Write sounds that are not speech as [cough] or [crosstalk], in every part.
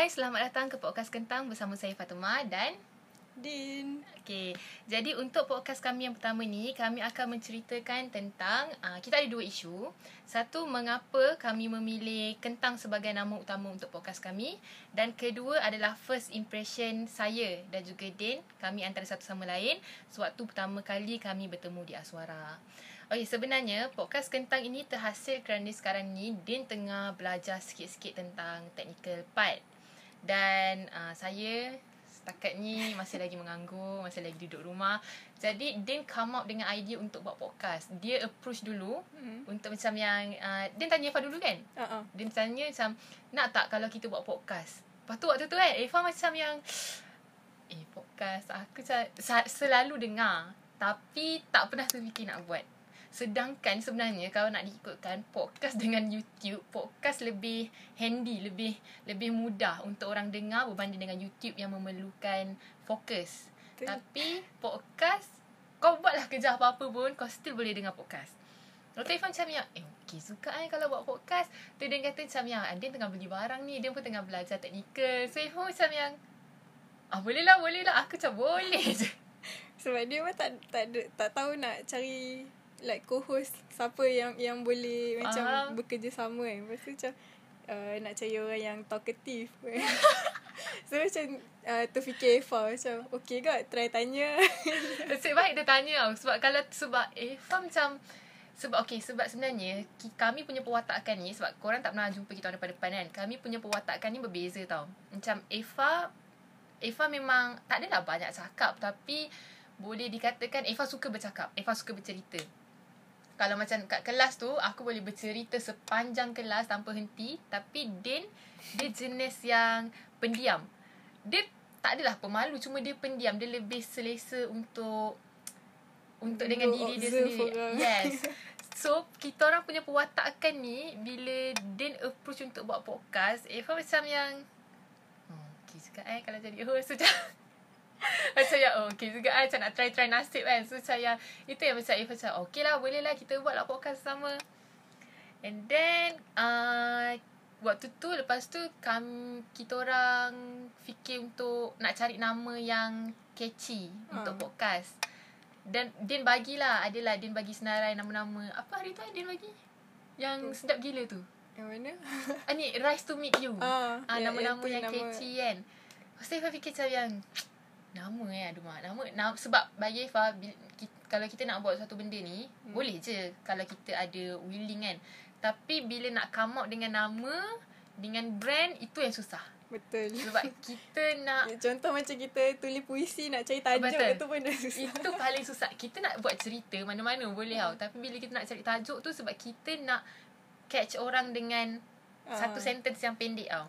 Hai, selamat datang ke podcast Kentang bersama saya Fatuma dan Din. Okey. Jadi untuk podcast kami yang pertama ni, kami akan menceritakan tentang uh, kita ada dua isu. Satu, mengapa kami memilih Kentang sebagai nama utama untuk podcast kami dan kedua adalah first impression saya dan juga Din, kami antara satu sama lain sewaktu pertama kali kami bertemu di Aswara. Okay, sebenarnya podcast Kentang ini terhasil kerana sekarang ni Din tengah belajar sikit-sikit tentang technical part. Dan uh, saya setakat ni masih lagi menganggur, masih lagi duduk rumah. Jadi Din come up dengan idea untuk buat podcast. Dia approach dulu Hmm. untuk macam yang uh, Din tanya Eva dulu kan? Uh-uh. Din tanya macam nak tak kalau kita buat podcast. Lepas tu waktu tu kan Eva macam yang eh podcast aku selalu dengar tapi tak pernah terfikir nak buat. Sedangkan sebenarnya kalau nak diikutkan podcast dengan YouTube, podcast lebih handy, lebih lebih mudah untuk orang dengar berbanding dengan YouTube yang memerlukan fokus. Betul. Tapi podcast kau buatlah kerja apa-apa pun kau still boleh dengar podcast. Dr. Irfan macam yang Eh okay suka eh kalau buat podcast Tu dia kata macam yang ah, Dia tengah beli barang ni Dia pun tengah belajar teknikal So Irfan macam yang Ah boleh lah boleh lah Aku macam boleh je [laughs] Sebab dia pun tak tak ada, tak tahu nak cari like co-host siapa yang yang boleh macam Faham. bekerja sama kan. Lepas tu macam uh, nak cari orang yang talkative. [laughs] so macam uh, terfikir Eva macam okay kot try tanya. [laughs] Nasib baik dia tanya tau Sebab kalau Sebab Irfan macam sebab okay sebab sebenarnya kami punya pewatakan ni sebab korang tak pernah jumpa kita orang depan-depan kan. Kami punya pewatakan ni berbeza tau. Macam Eva Eva memang tak adalah banyak cakap tapi boleh dikatakan Eva suka bercakap. Eva suka bercerita. Kalau macam kat kelas tu aku boleh bercerita sepanjang kelas tanpa henti tapi Din dia jenis yang pendiam. Dia tak adalah pemalu cuma dia pendiam. Dia lebih selesa untuk untuk dengan diri dia sendiri. orang. Yes. [laughs] So kita orang punya pewatakan ni bila Din approach untuk buat podcast, Eva macam yang hmm, okay juga eh kalau jadi host macam [laughs] [laughs] macam yang oh, okay juga eh macam nak try-try nasib kan. So macam yang itu yang macam Eva macam okay lah boleh lah kita buat lah podcast sama. And then uh, waktu tu lepas tu kam, kita orang fikir untuk nak cari nama yang catchy Ah. untuk podcast. Dan Din bagilah adalah Din bagi senarai nama-nama. Apa hari tu Din bagi? Yang sedap gila tu. yang mana? Ah ni Rise to Meet You. Ah, Ah yang- nama-nama yang yang, tu nama- catchy kan. Lepas tu Eva fikir macam yang nama eh aduh mak nama, nama sebab bagi Eva ki- kalau kita nak buat satu benda ni hmm. boleh je kalau kita ada willing kan. Tapi bila nak come out dengan nama dengan brand itu yang susah. Betul. Sebab kita [laughs] nak Contoh macam kita tulis puisi nak cari tajuk Betul. tu pun dah susah. Itu paling susah. Kita nak buat cerita mana-mana boleh tau. Tapi bila kita nak cari tajuk tu sebab kita nak catch orang dengan Ah. satu sentence yang pendek tau.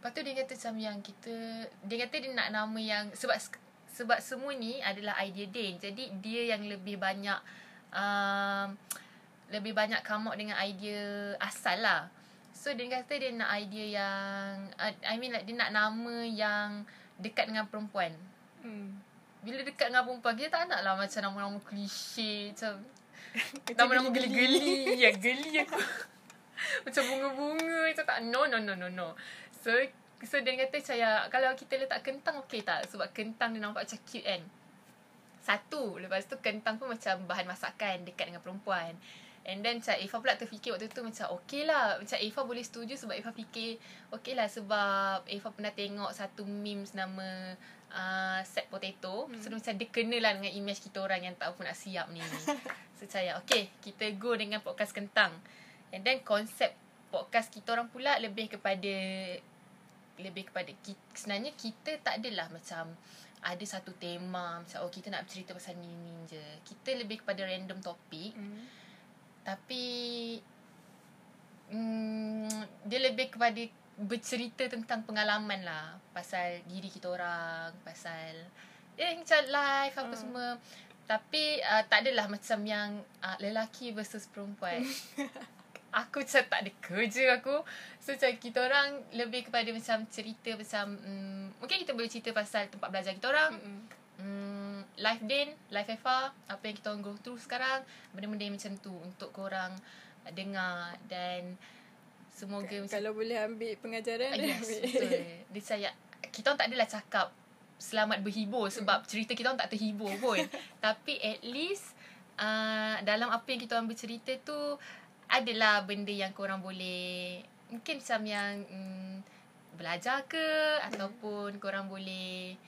Lepas tu dia kata macam yang kita dia kata dia nak nama yang sebab sebab semua ni adalah idea Din. Jadi dia yang lebih banyak um, lebih banyak come out dengan idea asal lah. So dia kata dia nak idea yang uh, I mean like dia nak nama yang dekat dengan perempuan. Hmm. Bila dekat dengan perempuan Kita tak nak lah Macam nama-nama klise Macam [laughs] Nama-nama geli-geli. geli-geli Ya geli aku [laughs] Macam bunga-bunga Macam tak No no no no no So So dia kata saya Kalau kita letak kentang Okay tak? Sebab kentang dia nampak macam cute kan? Satu. Lepas tu kentang pun macam Bahan masakan Dekat dengan perempuan. And then macam Eva pula terfikir waktu tu macam okay lah. Macam Eva boleh setuju sebab Eva fikir Okay lah sebab Eva pernah tengok satu memes nama uh, Set potato. Hmm. So macam dia kena lah dengan image kita orang yang tak apa nak siap ni. [laughs] So macam ya, okay kita go dengan podcast kentang. And then konsep podcast kita orang pula lebih kepada Lebih kepada kita, Sebenarnya kita tak adalah macam ada satu tema macam oh kita nak bercerita pasal ni ni je. Kita lebih kepada random topik Hmm. tapi mm, dia lebih kepada bercerita tentang pengalaman lah pasal diri kita orang, pasal eh macam life apa Hmm. semua. Tapi uh, tak adalah macam yang uh, lelaki versus perempuan. [laughs] aku macam tak ada kerja aku. So macam kita orang lebih kepada macam cerita macam mm, mungkin kita boleh cerita pasal tempat belajar kita orang. Mm-mm. Hmm, life Din, life Eva, apa yang kita orang go through sekarang, benda-benda yang macam tu untuk korang dengar dan Semoga macam Kalau boleh ambil pengajaran Ah, Yes, ambil. betul. [laughs] Dia saya kita orang tak adalah cakap selamat berhibur sebab cerita kita orang tak terhibur pun. [laughs] Tapi at least uh, dalam apa yang kita orang bercerita tu adalah benda yang korang boleh mungkin macam yang mm, belajar ke ataupun korang boleh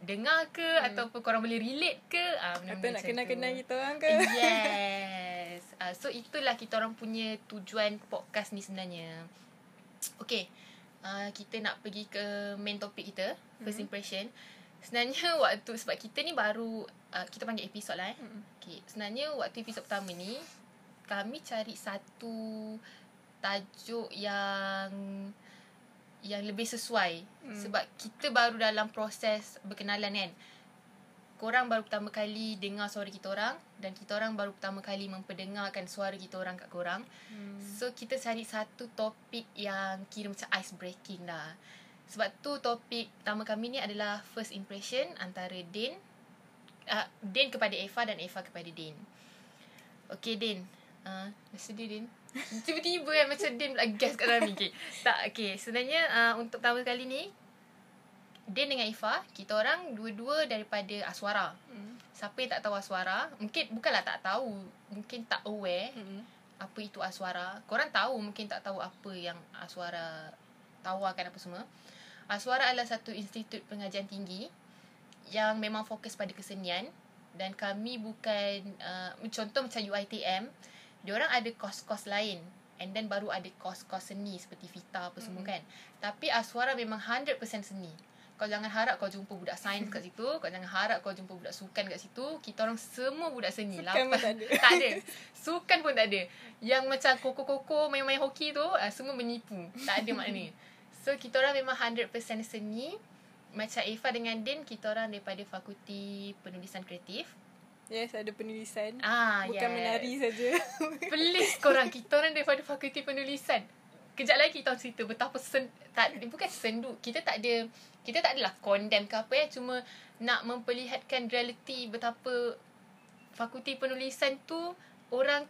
dengar ke ataupun korang boleh relate ke ah Atau benda-benda nak kenal-kenal kita orang ke? Yes. Uh, so itulah kita orang punya tujuan podcast ni sebenarnya. Okay. Uh, kita nak pergi ke main topik kita. First Mhm. impression. Sebenarnya [laughs] waktu sebab kita ni baru uh, kita panggil episod lah eh. Mm-mm. Okay. Sebenarnya waktu episod pertama ni kami cari satu tajuk yang yang lebih sesuai Hmm. sebab kita baru dalam proses berkenalan kan. Korang baru pertama kali dengar suara kita orang dan kita orang baru pertama kali memperdengarkan suara kita orang kat korang. Hmm. So kita cari satu topik yang kira macam ice breaking lah. Sebab tu topik pertama kami ni adalah first impression antara Din uh, Din kepada Eva dan Eva kepada Din. Okay Din. Uh, sedih Din. Tiba-tiba kan macam Din pula gas kat dalam ni. Okay. [laughs] Tak, okay. Sebenarnya uh, untuk pertama kali ni Din dengan Eva, kita orang dua-dua daripada Aswara. Hmm. Siapa yang tak tahu Aswara, mungkin bukanlah tak tahu, mungkin tak aware Hmm. apa itu Aswara. Korang tahu mungkin tak tahu apa yang Aswara tawarkan apa semua. Aswara adalah satu institut pengajian tinggi yang memang fokus pada kesenian dan kami bukan uh, contoh macam UiTM, diorang ada kos-kos lain and then baru ada kos-kos seni seperti Vita apa semua Mm. kan. Tapi Aswara memang 100% seni. Kau jangan harap kau jumpa budak sains kat situ, [laughs] kau jangan harap kau jumpa budak sukan kat situ. Kita orang semua budak seni. Sukan pun Lapan- [laughs] tak ada. tak ada. Sukan pun tak ada. Yang macam koko-koko main-main hoki tu uh, semua menipu. Tak ada makna. [laughs] So kita orang memang 100% seni. Macam Eva dengan Din, kita orang daripada Fakulti Penulisan Kreatif. Yes, ada penulisan. Ah, Bukan yes. menari saja. [laughs] Please korang, kita orang daripada Fakulti Penulisan. Kejap lagi kita cerita betapa sen, tak bukan sendu. Kita tak ada kita tak adalah condemn ke apa ya, cuma nak memperlihatkan realiti betapa fakulti penulisan tu orang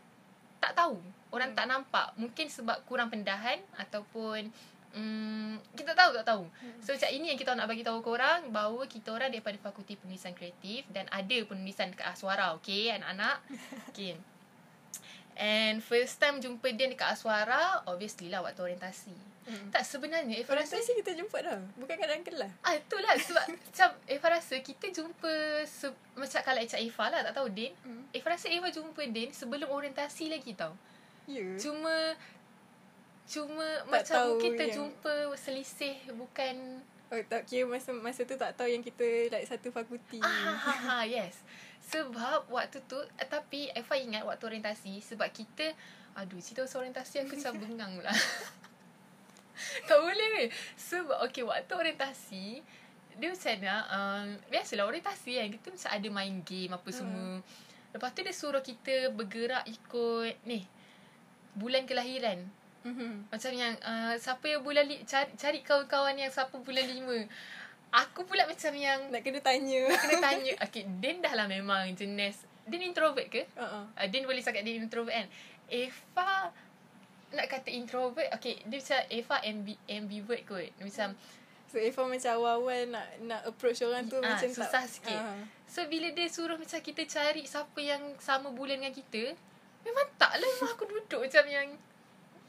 tak tahu. Orang Hmm. tak nampak. Mungkin sebab kurang pendahan ataupun Hmm, kita tahu tak tahu. So macam ini yang kita nak bagi tahu korang bahawa kita orang daripada Fakulti Penulisan Kreatif dan ada penulisan dekat Aswara, okey anak-anak. [laughs] Okey. And first time jumpa dia dekat Aswara, obviously lah waktu orientasi. Hmm. Tak sebenarnya Eva rasa kita jumpa dah. Bukan kadang kelas. Ah itulah sebab [laughs] macam Eva rasa kita jumpa se- macam kalau Eca Eva lah tak tahu Din. Hmm. Eva rasa Eva jumpa Din sebelum orientasi lagi tau. Ya. Cuma cuma Tak macam kita yang- jumpa selisih bukan Oh, tak kira masa masa tu tak tahu yang kita like satu fakulti. Ah, ha, ha, yes. Sebab waktu tu, eh, tapi Eva ingat waktu orientasi, sebab kita, aduh, cerita pasal orientasi aku macam [laughs] bengang pula. [laughs] tak boleh. Sebab, okay, waktu orientasi, dia macam nak, um, biasalah orientasi kan, kita macam ada main game apa semua. Lepas tu dia suruh kita bergerak ikut, ni, bulan kelahiran. Mhm. Macam yang uh, siapa yang bulan li- cari, cari kawan-kawan yang siapa bulan lima. Aku pula macam yang Nak kena tanya. kena tanya. Okay, Din dah lah memang jenis. Din introvert ke? Uh-uh. Uh, Din boleh cakap dia introvert kan? Eva nak kata introvert. Okay, dia macam Eva ambi, ambivert kot. Dia Macam, So Eva macam awal-awal nak nak approach orang tu Ah, macam susah tak. sikit. Ah. so bila dia suruh macam kita cari siapa yang sama bulan dengan kita, memang tak lah. Memang aku duduk macam yang,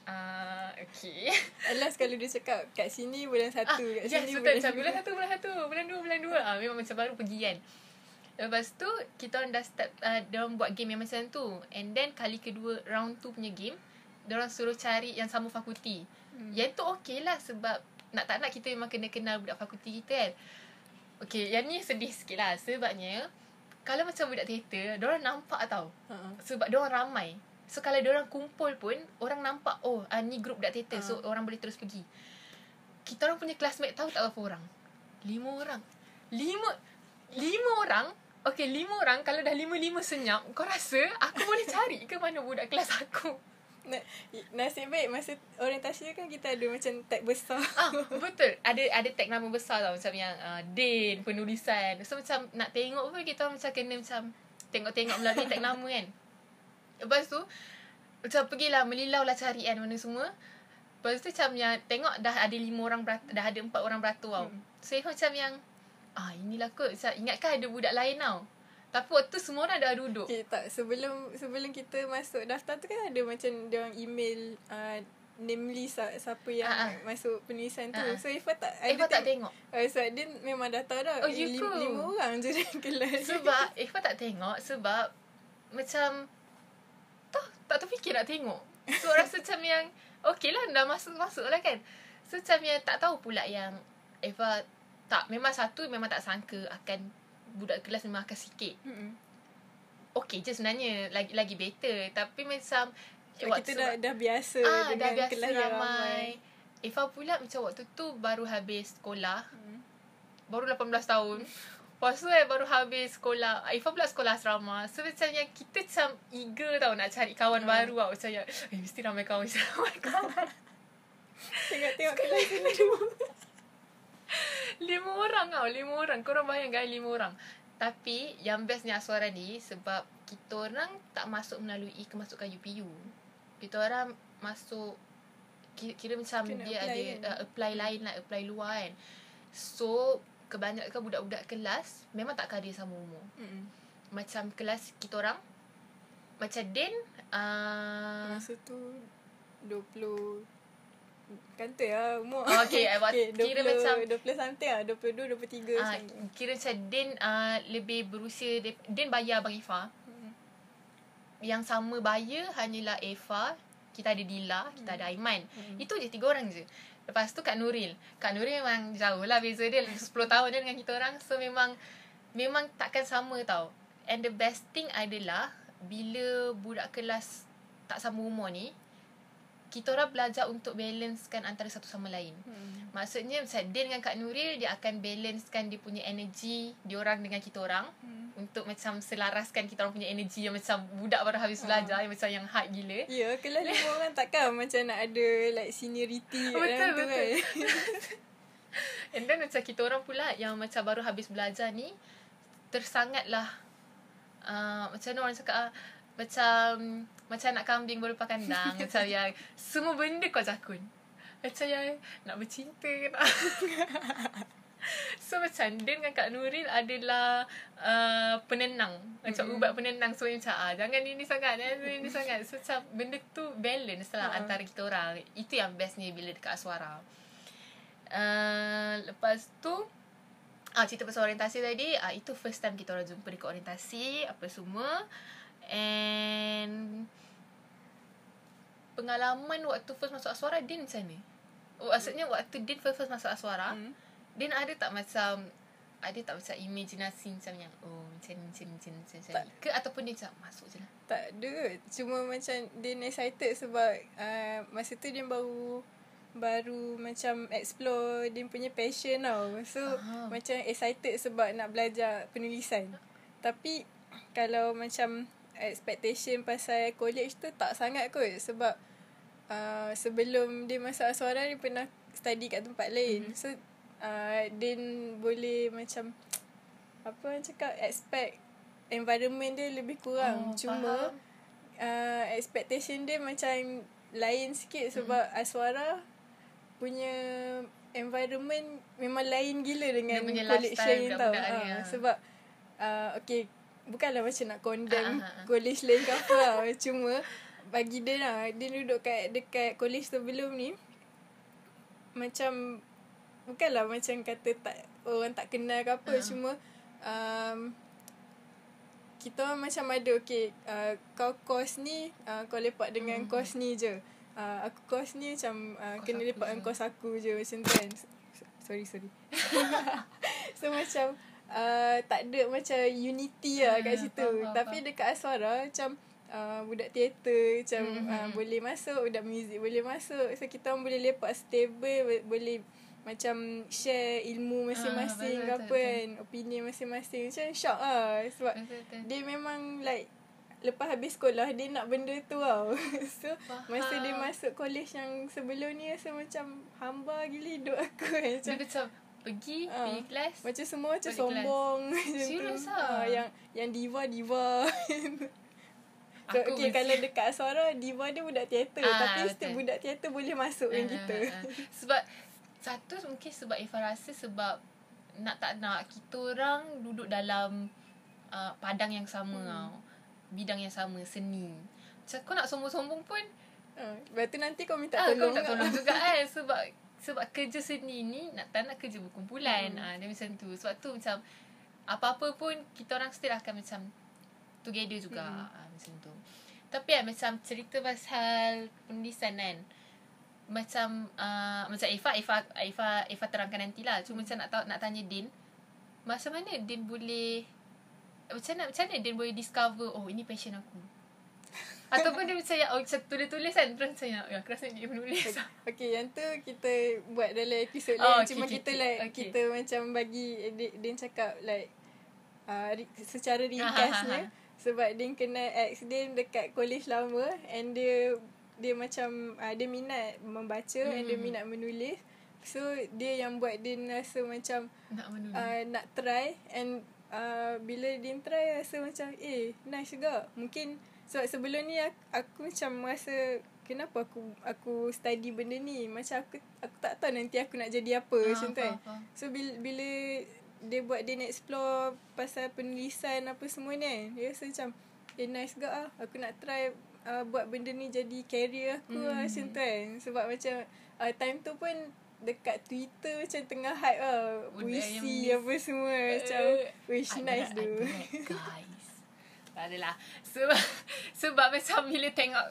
ah okay. Alas kalau dia cakap kat sini bulan satu, kat yes, sini bulan Macam bulan satu, bulan satu, bulan dua, bulan dua. Ah, memang macam baru pergi kan. Lepas tu, kita orang dah start, uh, diorang buat game yang macam tu. And then, kali kedua, round tu punya game, diorang suruh cari yang sama fakulti. Hmm. Yang tu okey lah sebab nak tak nak kita memang kena kenal budak fakulti kita kan. Okay, yang ni sedih sikit lah. Sebabnya, kalau macam budak teater, diorang nampak tau. Uh-uh. Sebab diorang ramai. So kalau diorang kumpul pun orang nampak oh uh, ni grup budak teater so orang boleh terus pergi. Kita orang punya classmate tahu tak berapa orang? Lima orang. Lima lima orang Okay, lima orang Kalau dah lima-lima senyap Kau rasa Aku boleh cari ke mana budak kelas aku Na- nasib baik masa orientasi kan kita ada macam tag besar. Ah, betul. Ada ada tag nama besar tau macam yang uh, Din, penulisan. So macam nak tengok pun kita orang macam kena macam tengok-tengok melalui tag nama kan. Lepas tu macam pergilah melilau lah cari kan mana semua. Lepas tu macam yang tengok dah ada lima orang berat, dah ada empat orang beratur tau. Hmm. So macam yang ah inilah kot. Macam, ingatkan ada budak lain tau. Tapi waktu tu semua orang dah duduk. Okay, tak sebelum sebelum kita masuk daftar tu kan ada macam dia orang email uh, name list lah, siapa yang Ah, ah. masuk penulisan tu. Ah, ah. So Eva tak Eva tak tengok. tengok. Uh, sebab dia memang dah tahu dah. Oh, you lim, lima orang je dalam kelas. Sebab Eva tak tengok sebab macam tak terfikir nak tengok. So rasa macam yang okey lah dah masuk masuk lah kan. So macam yang tak tahu pula yang Eva tak memang satu memang tak sangka akan budak kelas memang akan sikit. Mm-mm. Okey je sebenarnya lagi lagi better tapi macam Sebab kita dah dah biasa ah, dengan dah biasa kelas ramai. Eva pula macam waktu tu baru habis sekolah Hmm. Baru 18 tahun [laughs] Lepas tu eh baru habis sekolah. Eva pula sekolah asrama. So macam yang kita macam eager tau Nak cari kawan Hmm. baru tau Macam yang Eh mesti ramai kawan Mesti ramai kawan Tengok-tengok kelas tu. Lima orang. Tau Lima orang. Korang bayangkan lima orang. Tapi yang bestnya Aswara ni Sebab kita orang tak masuk melalui kemasukan UPU Kita orang masuk Kira, kira macam Kena dia apply ada uh, apply lain lah Apply luar kan. So Kebanyakan budak-budak kelas Memang tak kadir sama umur. Mm-mm. Macam kelas kita orang Macam Din uh, Masa tu 20 Kata lah umur. Oh, okay, I was- [laughs] kira 20, macam- 20 something lah 22, 23 uh, tu Kira macam Din uh, Lebih berusia Din bayar Abang Eva Mm. Yang sama bayar Hanyalah Eva Kita ada Dila Kita ada Aiman. Hmm. Itu je tiga orang je Lepas tu Kak Nuril. Kak Nuril memang jauh lah Beza dia. 10 tahun je dengan kita orang. So memang Memang takkan sama tau. And the best thing adalah Bila budak kelas Tak sama umur ni Kita orang belajar untuk balancekan Antara satu sama lain Hmm. Maksudnya macam Din dengan Kak Nuril Dia akan balancekan dia punya energy Dia orang dengan kita orang Hmm. Untuk macam selaraskan kita orang punya energy Yang macam budak baru habis belajar Yang macam yang hype gila Ya, kelas lima orang takkan macam nak ada like seniority [laughs] Betul, dalam tu betul. kan. [laughs] And then macam kita orang pula Yang macam baru habis belajar ni Tersangatlah uh, Macam mana orang cakap ah, Macam Macam nak kambing berlepas kandang Macam yang Semua benda kau jakun Macam yang Nak bercinta tak So macam Din dengan Kak Nuril adalah uh, penenang. Macam Mm-mm. ubat penenang. So macam ah, jangan ini sangat, jangan ini [laughs] sangat. So macam benda tu balance lah Ha. antara kita orang. Itu yang bestnya bila dekat Aswara. Uh, lepas tu, ah cerita pasal orientasi tadi, ah itu first time kita orang jumpa dekat orientasi, apa semua. And pengalaman waktu first masuk Aswara, Din macam ni? Maksudnya waktu Din first, first masuk Aswara, Hmm. Din ada tak macam ada tak macam imajinasi macam yang oh macam ni macam ni macam ni macam ni, ke ataupun dia macam masuk je lah. Tak ada. Cuma macam dia excited sebab uh, masa tu dia baru baru macam explore dia punya passion tau. So Faham. macam excited sebab nak belajar penulisan. Tapi kalau macam expectation pasal college tu tak sangat kot sebab uh, sebelum dia masuk aswara dia pernah study kat tempat lain. Mhm. So uh, Din boleh macam apa orang cakap expect environment dia lebih kurang. Oh, Cuma faham. uh, expectation dia macam lain sikit sebab mm. Aswara punya environment memang lain gila dengan Dia college lain tau. Ha, ah. sebab uh, okay bukanlah macam nak condemn Ah, ah, ah. college lain ke apa tau. [laughs] Cuma bagi dia lah dia duduk kat dekat college sebelum ni macam bukanlah macam kata tak orang tak kenal ke apa Ah. cuma um, kita macam ada okay uh, kau course ni uh, kau lepak dengan Hmm. course ni je uh, aku course ni macam uh, kena lepak dengan course aku je macam tu kan sorry sorry [laughs] so macam uh, tak ada macam unity lah kat Hmm, situ. faham, faham, tapi dekat Aswara macam uh, budak teater macam Hmm, uh, hmm. boleh masuk budak muzik boleh masuk. So kita orang boleh lepak stable bo- boleh macam share ilmu masing-masing Ah, ke betul, apa betul, kan opinion masing-masing. Macam shock lah sebab Betul, betul. dia memang like lepas habis sekolah dia nak benda tu tau. [laughs] So Faham. masa dia masuk college yang sebelum ni rasa macam hamba gila hidup aku kan. Dia macam macam pergi, Ah. pergi kelas. macam semua macam sombong [laughs] tu Serious Ah, ah? yang yang diva diva [laughs] So, Aku okay, mesti- kalau dekat Aswara, Diva dia budak teater. Ah, tapi betul. setiap budak teater boleh masuk dengan Ah, kita. ah, ah. Sebab satu mungkin sebab Eva rasa sebab nak tak nak kita orang duduk dalam uh, padang yang sama hmm. tau. Bidang yang sama, seni. Macam kau nak sombong-sombong pun lepas tu nanti kau minta ah, kau tolong. tak tolong juga kan [laughs] sebab sebab kerja seni ni nak tak nak kerja berkumpulan. Hmm. Hmm. Ah dia macam tu. Sebab tu macam apa-apa pun kita orang still akan macam together juga. Hmm. Hmm. Ah, macam tu. Tapi kan macam cerita pasal penulisan kan. Macam uh, macam Eva Eva Eva Eva terangkan nantilah. Cuma macam nak tahu nak tanya Din. Macam mana Din boleh macam mana macam mana Din boleh discover oh ini passion aku. Ataupun dia macam oh, macam tulis-tulis kan terus macam ya aku rasa ni penulis. Okay, yang tu kita buat dalam episod Oh, lain. okay, Cuma okay, kita okay. like, Okay. kita macam bagi, dia, dia cakap like, uh, ri- secara ha, ringkasnya. ha. Sebab dia kena ex dia dekat college lama and dia dia macam uh, dia minat membaca mm. and dia Hmm. minat menulis. So dia yang buat dia rasa macam Nak menulis. uh, nak try and uh, bila dia try rasa macam eh nice juga. Mungkin sebab sebelum ni aku, aku macam rasa kenapa aku aku study benda ni macam aku aku tak tahu nanti aku nak jadi apa Ah, macam tu kan. So bila, bila dia buat dia nak explore pasal penulisan apa semua ni kan. Dia rasa macam eh nice juga ah. Aku nak try uh, buat benda ni jadi career aku hmm. lah macam tu kan. Sebab macam uh, time tu pun dekat Twitter macam tengah hype lah. Budak Puisi apa semua. Macam wish Ada- nice tu. guys. Tak adalah. Sebab, [laughs] sebab macam bila tengok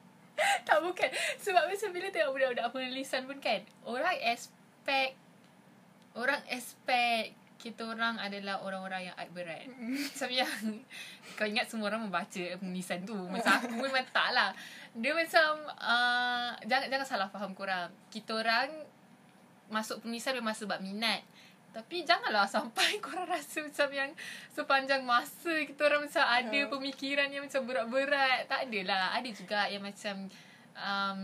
[laughs] tak bukan. Sebab macam bila tengok budak-budak penulisan pun kan. Orang expect. Orang expect kita orang adalah orang-orang yang art berat. [laughs] Macam yang kau ingat semua orang membaca penulisan tu. Macam aku pun memang tak lah. Dia macam uh, jangan jangan salah faham korang. Kita orang masuk penulisan memang sebab minat. Tapi janganlah sampai [laughs] korang rasa macam yang sepanjang masa kita orang macam ada Ya. pemikiran yang macam berat-berat. Tak adalah. Ada juga yang macam um,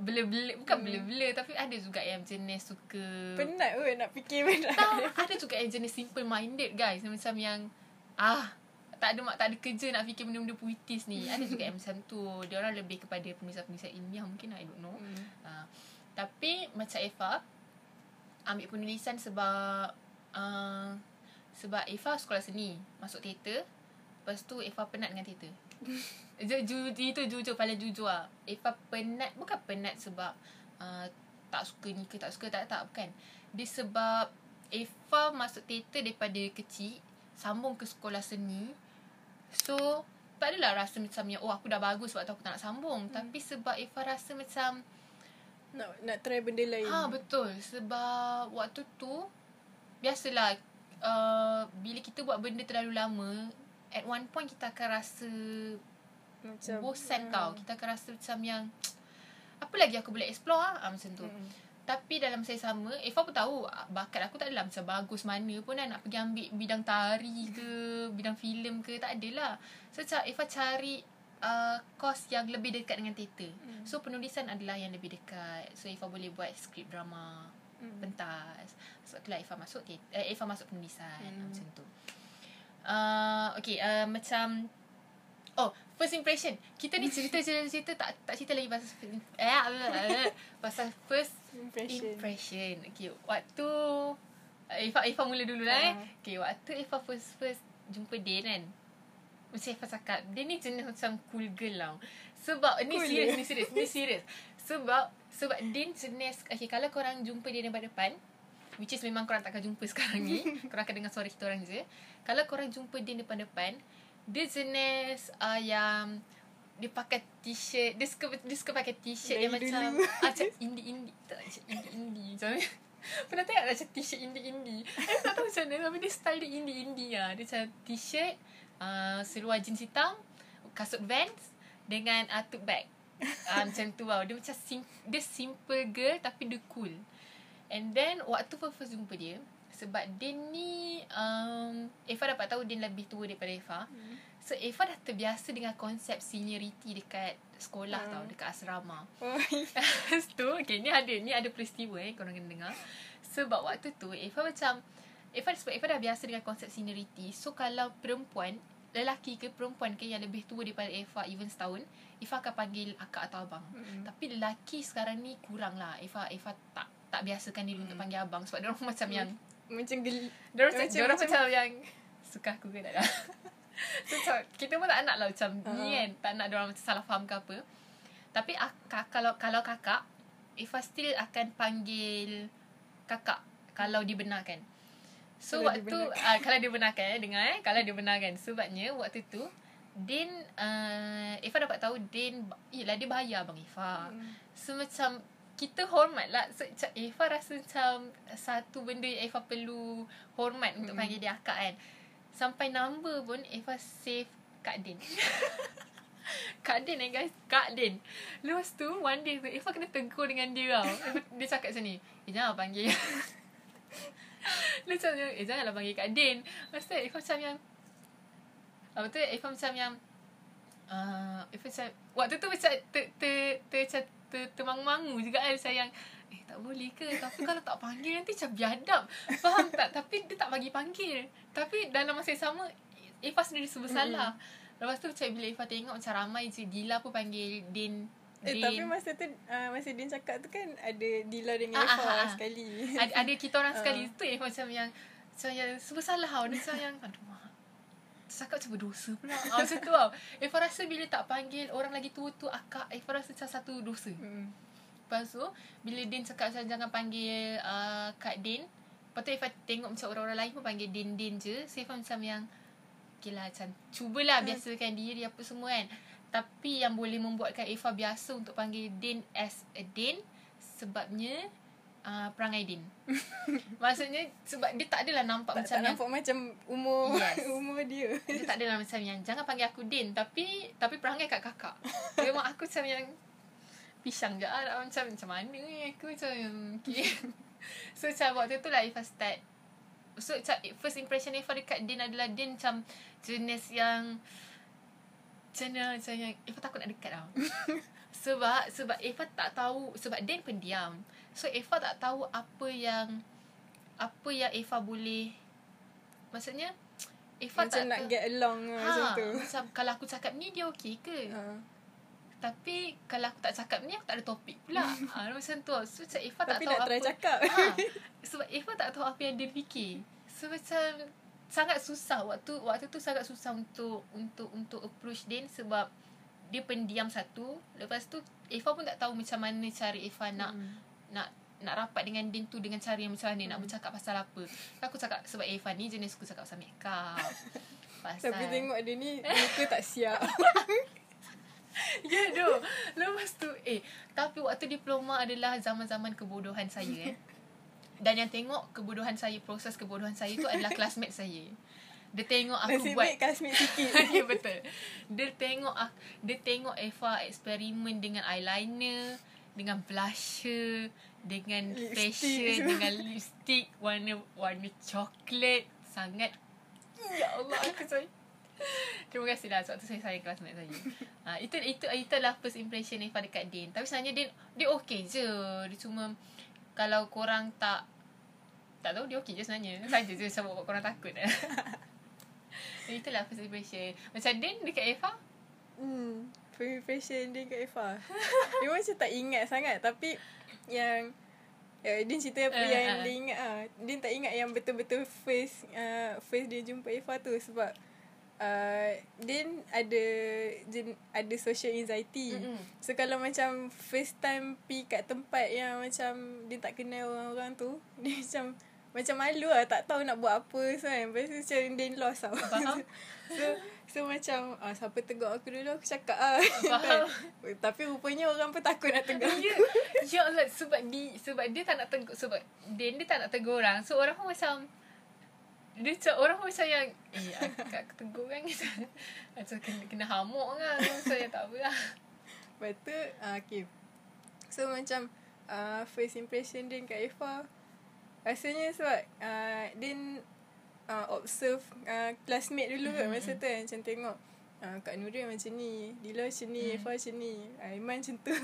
bela-bela. Bukan Hmm. bela-bela tapi ada juga yang jenis suka... Penat pun nak fikir benda. Tak, ada juga yang jenis simple minded guys. Macam yang ah tak ada mak tak ada kerja nak fikir benda-benda puitis ni. Ada juga yang [laughs] macam tu. Dia orang lebih kepada penulisan-penulisan ilmiah mungkin I don't know. Hmm. Uh, tapi macam Eva ambil penulisan sebab uh, sebab Eva sekolah seni, masuk teater. Lepas tu Eva penat dengan teater. [laughs] Ju, ju, itu jujur paling jujur lah. Eva penat bukan penat sebab uh, tak suka ni ke tak suka tak tak bukan. Dia sebab Eva masuk teater daripada kecil sambung ke sekolah seni. So tak adalah rasa macam yang oh aku dah bagus sebab tu aku tak nak sambung. Hmm. Tapi sebab Eva rasa macam Nak nak try benda lain. Ha betul sebab waktu tu biasalah uh, bila kita buat benda terlalu lama at one point kita akan rasa Macam bosan ah. tau. Kita akan rasa macam yang [tsk] apa lagi aku boleh explore ah, ah macam tu. Mm. Tapi dalam saya sama Eva pun tahu ah, bakat aku tak adalah macam bagus mana pun kan nak pergi ambil bidang tari ke bidang filem ke tak adalah. So Eva cari uh, course yang lebih dekat dengan teater. Mm. So penulisan adalah yang lebih dekat. So Eva boleh buat skrip drama Mm. pentas. Sebab itulah Eva masuk teater, eh, Eva masuk penulisan hmm. macam tu. Uh, okay, uh, macam Oh, first impression. Kita ni cerita-cerita [laughs] tak tak cerita lagi pasal first, eh, [laughs] pasal first Impression. impression. Okay, waktu uh, Eva Eva mula dulu lah eh. Ah. Okay, waktu Eva first first jumpa Din kan. Macam Eva cakap, dia ni jenis macam cool girl lah. Sebab ni Cool serius, ya? ni serius, ni [laughs] serius. Sebab sebab Din jenis okay, kalau korang jumpa dia depan depan which is memang korang takkan jumpa [laughs] sekarang ni. [laughs] korang akan dengar suara kita orang je. Kalau korang jumpa dia depan-depan, dia jenis uh, yang dia pakai t-shirt dia suka dia suka pakai t-shirt Dari yang macam ah, macam indie-indie tak macam indie-indie macam pernah tengok macam t-shirt indie-indie I tak tahu macam mana tapi dia style dia indie-indie lah dia macam t-shirt uh, seluar jeans hitam kasut Vans dengan uh, tote bag uh, [laughs] macam tu tau dia macam sim- dia simple girl tapi dia cool and then waktu first jumpa dia sebab dia ni um, Eva dapat tahu dia lebih tua daripada Eva Hmm. So Eva dah terbiasa dengan konsep seniority dekat sekolah Hmm. tau, dekat asrama. Oh, Lepas [laughs] tu, okay, ni ada ni ada peristiwa eh korang kena dengar. Sebab waktu tu Eva macam Eva sebab Eva dah biasa dengan konsep seniority. So kalau perempuan lelaki ke perempuan ke yang lebih tua daripada Eva even setahun Eva akan panggil akak atau abang Mm-mm. tapi lelaki sekarang ni kurang lah Eva Eva tak tak biasakan diri untuk Mm. panggil abang sebab dia orang macam yang Macam gel dia orang macam, Macam- dia macam- yang suka aku ke tak dah [laughs] so, kita pun tak nak lah macam uh. ni Ah. kan tak nak dia orang macam salah faham ke apa tapi akak, kalau kalau kakak Eva still akan panggil kakak kalau dibenarkan So Kalau waktu uh, kalau dibenarkan eh dengar eh kalau dibenarkan. Sebabnya waktu tu Din uh, Eva dapat tahu Din Yelah dia bayar abang Eva Mm. So macam kita hormat lah. So, macam Eva rasa macam Satu benda yang Eva perlu Hormat untuk Mm-mm. panggil dia akak kan. Sampai number pun Eva save Kak Din. [laughs] Kak Din eh guys. Kak Din. Lepas tu One day tu Eva kena tegur dengan dia tau. Dia cakap macam ni Eh jangan panggil [laughs] [laughs] Dia macam Eh janganlah panggil Kak Din. Lepas tu Eva macam yang Lepas tu Eva macam yang uh, Eva macam Waktu tu macam ter, ter, ter, ter, ter, Termangu-mangu juga kan Macam yang Eh tak boleh ke? Tapi kalau tak panggil Nanti macam biadab. Faham tak? Tapi dia tak bagi panggil. Tapi dalam masa yang sama Eva sendiri serba salah. Lepas tu macam bila Eva tengok Macam ramai je Dila pun panggil Din Eh, Din tapi masa tu uh, masa Din cakap tu kan ada Dila dengan Ah, Eva ah, ah. sekali. ada, ada kita orang [laughs] sekali tu Eva macam yang Macam yang Serba salah tau. Dia macam yang Aduh mak. Cakap macam berdosa pula. Ah, Macam tu tau. Eva rasa bila tak panggil Orang lagi tua tu Akak Eva rasa macam satu dosa. Mm. Lepas tu Bila Din cakap macam Jangan panggil uh, Kak Din Lepas tu Eva tengok macam orang-orang lain pun Panggil Din-Din je. So Eva macam yang Okay lah macam Cubalah Hmm. biasakan diri Apa semua kan Tapi yang boleh membuatkan Eva biasa Untuk panggil Din as a Din Sebabnya uh, Perangai Din [laughs] Maksudnya Sebab dia tak adalah nampak Tak, macam tak yang nampak macam umur Yes. [laughs] umur dia. dia tak adalah macam yang Jangan panggil aku Din Tapi Tapi perangai kat kakak Memang aku macam yang Pisang je lah Macam macam mana ni Aku macam yang [laughs] okay. So macam waktu tu lah Ifah start So macam First impression Ifah dekat Din adalah Din macam Jenis yang Macam mana Macam yang Ifah takut nak dekat tau [laughs] Sebab Sebab Ifah tak tahu Sebab Din pendiam So Ifah tak tahu Apa yang Apa yang Ifah boleh Maksudnya Ifah macam tak nak tahu- get along ha, macam tu. Macam kalau aku cakap ni dia okey ke? Ha. Tapi kalau aku tak cakap ni aku tak ada topik pula. [laughs] ha, macam tu. So macam Eva tak Tapi tahu nak try apa. cakap. Ha, [laughs] sebab Eva tak tahu apa yang dia fikir. So macam sangat susah waktu waktu tu sangat susah untuk untuk untuk approach Din sebab dia pendiam satu. Lepas tu Eva pun tak tahu macam mana cara Eva nak Mm. nak nak rapat dengan Din tu dengan cara yang macam mana nak Hmm. bercakap pasal apa. Aku cakap sebab Eva ni jenis aku cakap pasal make up. [laughs] Pasal Tapi tengok dia ni [laughs] muka tak siap. [laughs] Ya tu Lepas tu Eh Tapi waktu diploma adalah Zaman-zaman kebodohan saya eh. Dan yang tengok Kebodohan saya Proses kebodohan saya tu Adalah [laughs] classmate saya Dia tengok aku Nasib buat baik kasmit sikit. [laughs] Ya betul Dia tengok Dia tengok Eva eksperimen Dengan eyeliner Dengan blusher Dengan Lipstick fashion. Dengan lipstick Warna Warna coklat Sangat Ya Allah aku sayang Terima kasih lah sebab tu saya sayang classmate saya. ha, itu itu itu adalah first impression Eva dekat Din. Tapi sebenarnya Din dia okey je. Dia cuma kalau korang tak tak tahu dia okey je sebenarnya. Saja je sebab buat korang takut. [laughs] Itulah first impression. Macam Din dekat Eva? Hmm. First impression dia kat Eva. dia macam tak ingat sangat tapi yang Ya, Din cerita apa Ah, yang ah. dia ingat ah. Din tak ingat yang betul-betul first uh, first dia jumpa Eva tu sebab uh, Din ada jen, ada social anxiety. Mm-mm. So kalau macam first time pi kat tempat yang macam dia tak kenal orang-orang tu, [laughs] dia macam macam malu lah tak tahu nak buat apa kan. Lepas tu macam Din lost tau. Faham? [laughs] so so macam ah, siapa tegur aku dulu aku cakap ah. [laughs] Faham. Tapi rupanya orang pun takut nak tegur. Ya, ya Allah sebab di sebab dia tak nak tegur sebab Din dia tak nak tegur orang. So orang pun macam dia macam orang pun yang eh aku, aku tegur kan [laughs] macam kena, kena hamuk kan so ya tak apa lah Lepas tu ah, okay. So macam uh, first impression Din kat Eva Rasanya sebab uh, Din uh, observe uh, classmate dulu kan Mm-mm. masa tu kan Macam tengok uh, Kak Nurin macam ni Dila macam ni Mm. Eva macam ni Aiman macam tu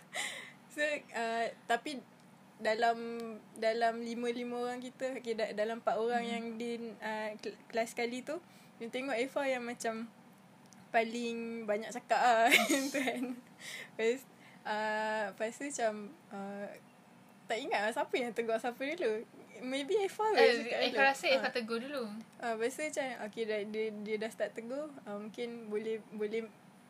[laughs] So uh, Tapi dalam dalam lima lima orang kita okay, da, dalam empat orang Hmm. yang di uh, kel- kelas kali tu Dia tengok Eva yang macam Paling banyak cakap lah [laughs] tu kan Lepas uh, Lepas tu macam uh, Tak ingat lah siapa yang tegur siapa dulu Maybe Eva lah Eh, cakap Eva dulu. rasa Eva tegur dulu. Ah, lepas tu macam okay dah, dia dia dah start tegur, ah, mungkin boleh boleh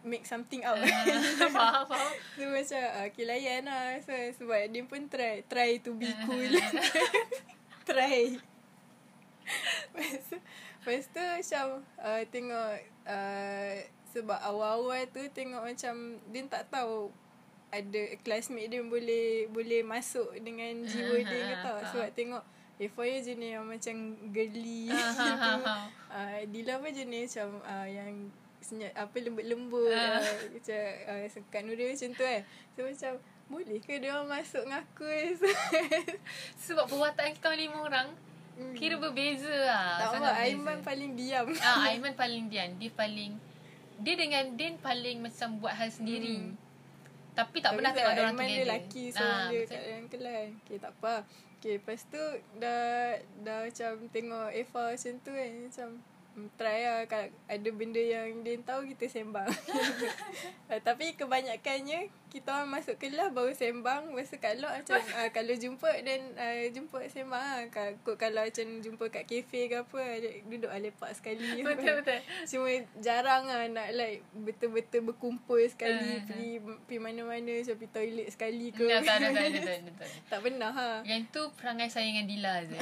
make something out. Ah, [laughs] faham, faham. so macam ah, okay layan lah. So, sebab dia pun try try to be cool. [laughs] try. lepas tu, lepas tu macam uh, tengok uh, sebab awal-awal tu tengok macam dia tak tahu ada classmate dia boleh boleh masuk dengan jiwa dia ke tau. Sebab tengok Euphoria jenis yang macam girly Ah, gitu. [laughs] Uh, Dila pun jenis macam uh, yang senyap, apa lembut-lembut Ah. uh, macam uh, Kak Nurul macam tu kan. So macam boleh ke dia orang masuk dengan aku so, [laughs] Sebab perwataan kita lima orang kira berbeza lah. Hmm. Tak sangat apa. Aiman paling diam. Ah, [laughs] Aiman paling diam. Dia paling dia dengan Din paling macam buat hal sendiri. Hmm. Tapi tak Tapi pernah tengok orang together. dia lelaki so Ah, dia betul. kat dalam kelas. Okay tak apa. Okay lepas tu dah dah macam tengok Eva macam tu kan macam hmm, try lah kalau ada benda yang dia tahu kita sembang. uh, [laughs] tapi kebanyakannya kita orang masuk kelas baru sembang. Lepas tu kalau macam uh, [laughs] kalau jumpa dan uh, jumpa sembang lah. Kalau, kalau macam jumpa kat kafe ke apa duduk lah lepak sekali. [laughs] Betul betul. Cuma jarang lah nak like betul-betul berkumpul sekali Ah, pergi pergi mana-mana macam pergi toilet sekali ke. Tak, tak, tak, tak, tak, tak. tak pernah ha. Yang tu perangai saya dengan Dila je.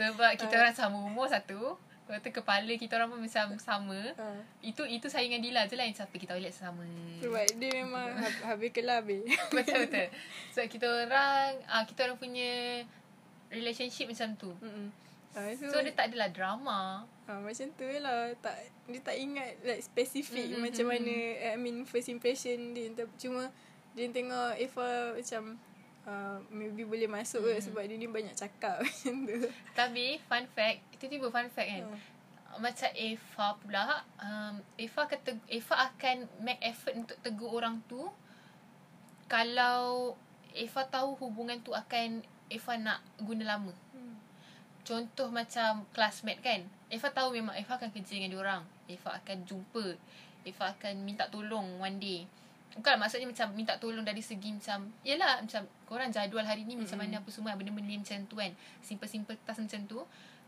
Sebab kita orang sama umur satu. Lepas tu kepala kita orang pun macam sama. ha. Itu itu saya dengan Dila je lah yang sampai kita toilet sama. Sebab dia memang [laughs] hab- habis kelas habis. betul betul. [laughs] Sebab kita orang ah kita orang punya relationship macam tu. Mm-mm. Ha, so, So dia tak adalah drama. ha, macam tu je lah. Tak, dia tak ingat like spesifik Mm-mm. macam mana I mean first impression dia. Cuma dia tengok Eva macam uh, maybe boleh masuk mm. sebab dia ni banyak cakap [laughs] macam tu. Tapi fun fact, tiba-tiba fun fact kan. Ha. Macam Eva pula, um, Eva kata Eva akan make effort untuk tegur orang tu kalau Eva tahu hubungan tu akan Eva nak guna lama. Hmm. Contoh macam classmate kan. Eva tahu memang Eva akan kerja dengan diorang. Eva akan jumpa. Eva akan minta tolong one day. Bukan maksudnya macam minta tolong dari segi macam Yelah macam korang jadual hari ni macam mana apa semua benda-benda macam tu kan. Simple-simple task macam tu.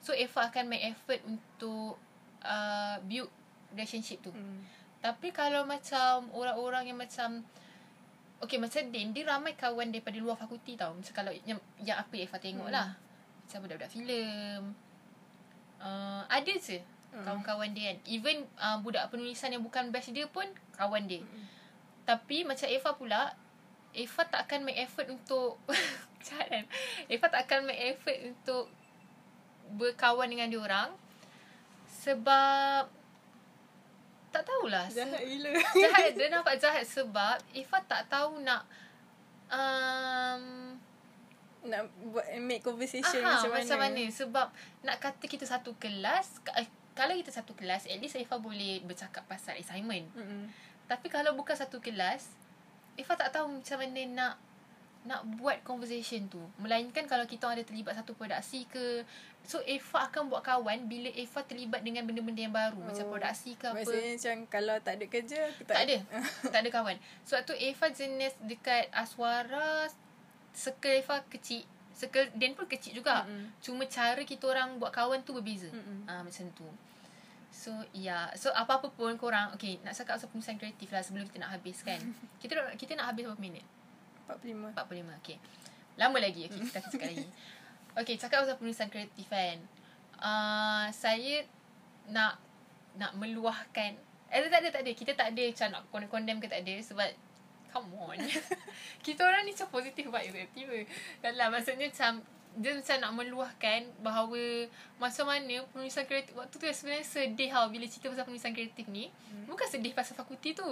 So Eva akan make effort untuk uh, build relationship tu. Hmm. Tapi kalau macam orang-orang yang macam Okay macam Din Dia ramai kawan daripada luar fakulti tau Macam kalau yang, yang apa Eva tengok Hmm. lah Macam budak-budak filem uh, Ada je Hmm. Kawan-kawan dia kan Even uh, budak penulisan yang bukan batch dia pun Kawan dia Hmm. Tapi macam Eva pula Eva tak akan make effort untuk [laughs] Jahat kan Eva tak akan make effort untuk Berkawan dengan dia orang Sebab Tak tahulah Jahat gila. [laughs] jahat dia nampak jahat sebab Ifah tak tahu nak um, nak buat make conversation aha, macam, macam mana. mana sebab nak kata kita satu kelas eh, kalau kita satu kelas at least Ifah boleh bercakap pasal assignment Mm-mm. Tapi kalau bukan satu kelas Ifah tak tahu macam mana nak nak buat conversation tu melainkan kalau kita ada terlibat satu produksi ke so Eva akan buat kawan bila Eva terlibat dengan benda-benda yang baru oh, macam produksi ke apa Maksudnya macam kalau tak ada kerja aku tak, Tak ada. [laughs] tak ada kawan. Sebab tu Eva jenis dekat Aswara circle Eva kecil. Circle Dan pun kecil juga. Mm-mm. Cuma cara kita orang buat kawan tu berbeza. Mm-mm. Ah macam tu. So ya, yeah. so apa-apa pun korang okay, nak cakap pasal penulisan kreatif lah sebelum kita nak habis kan. [laughs] kita nak kita nak habis berapa minit? 45. 45. Okay. Lama lagi. Okay, kita akan cakap lagi. [laughs] Okay, cakap pasal penulisan kreatif kan. Uh, saya nak nak meluahkan. Eh, tak ada, tak ada. Kita tak ada macam nak condemn ke tak ada. Sebab, come on. [laughs] kita orang ni macam positive vibe tiba-tiba. Dan lah, maksudnya macam, dia macam nak meluahkan bahawa macam mana penulisan kreatif waktu tu sebenarnya sedih tau bila cerita pasal penulisan kreatif ni. Hmm. Bukan sedih pasal fakulti tu.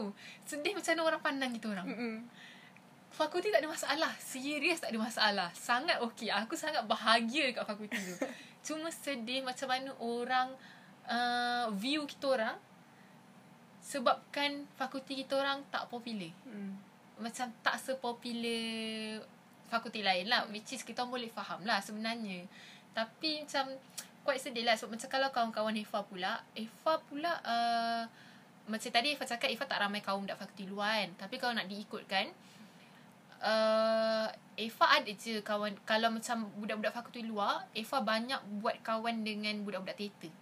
Sedih macam mana orang pandang kita orang. Mm-mm. Fakulti tak ada masalah. Serius tak ada masalah. Sangat okey. Aku sangat bahagia dekat fakulti tu. [laughs] Cuma sedih macam mana orang uh, view kita orang sebabkan fakulti kita orang tak popular. Mm. Macam tak sepopular fakulti lain lah. Which is kita boleh faham lah sebenarnya. Tapi macam quite sedih lah. So, macam kalau kawan-kawan Eva pula, Eva pula uh, macam tadi Eva cakap Eva tak ramai kawan budak fakulti luar kan. Tapi kalau nak diikutkan uh, Eva ada je kawan kalau macam budak-budak fakulti luar, Eva banyak buat kawan dengan budak-budak teater.